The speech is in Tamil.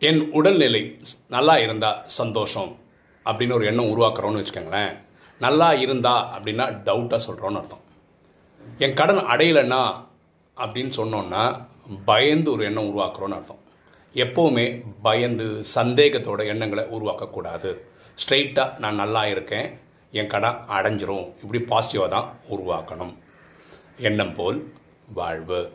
என் உடல்நிலை நல்லா இருந்தால் சந்தோஷம் அப்படின்னு ஒரு எண்ணம் உருவாக்குறோன்னு வச்சுக்கோங்களேன். நல்லா இருந்தா அப்படின்னா டவுட்டாக சொல்கிறோன்னு அர்த்தம். என் கடன் அடையலைன்னா அப்படின்னு சொன்னோன்னா பயந்து ஒரு எண்ணம் உருவாக்குறோன்னு அர்த்தம். எப்போவுமே பயந்து சந்தேகத்தோட எண்ணங்களை உருவாக்கக்கூடாது. ஸ்ட்ரெயிட்டாக நான் நல்லா இருக்கேன் என் கடன் அடைஞ்சிரும். இப்படி பாசிட்டிவாக தான் உருவாக்கணும். எண்ணம் போல் வாழ்வு.